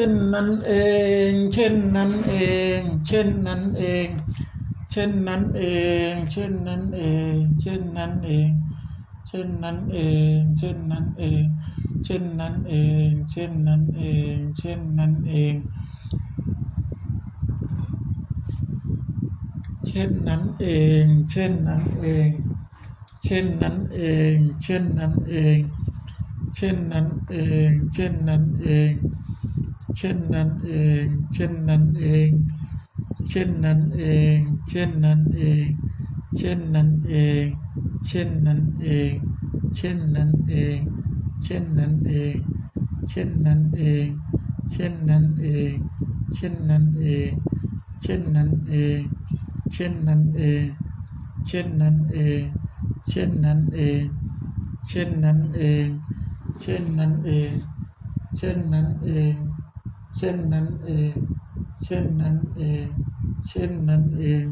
ช่นนั้นเอง เช่นนั้นเอง เช่นนั้นเอง เช่นนั้นเอง เช่นนั้นเอง เช่นนั้นเอง เช่นนั้นเอง เช่นนั้นเอง เช่นนั้นเอง เช่นนั้นเอง เช่นนั้นเอง เช่นนั้นเอง เช่นนั้นเอง เช่นนั้นเอง เช่นนั้นเอง เช่นนั้นเอง เช่นนั้นเอง เช่นนั้นเอง เช่นนั้นเอง เช่นนั้นเอง เช่นนั้นเอง เช่นนั้นเอง เช่นนั้นเอง เช่นนั้นเอง เช่นนั้นเอง เช่นนั้นเอง เช่นนั้นเอง เช่นนั้นเอง เช่นนั้นเอง เช่นนั้นเอง เช่นนั้นเอง เช่นนั้นเอง เช่นนั้นเอง เช่นนั้นเอง เช่นนั้นเอง เช่นนั้นเอง เช่นนั้นเอง เช่นนั้นเอง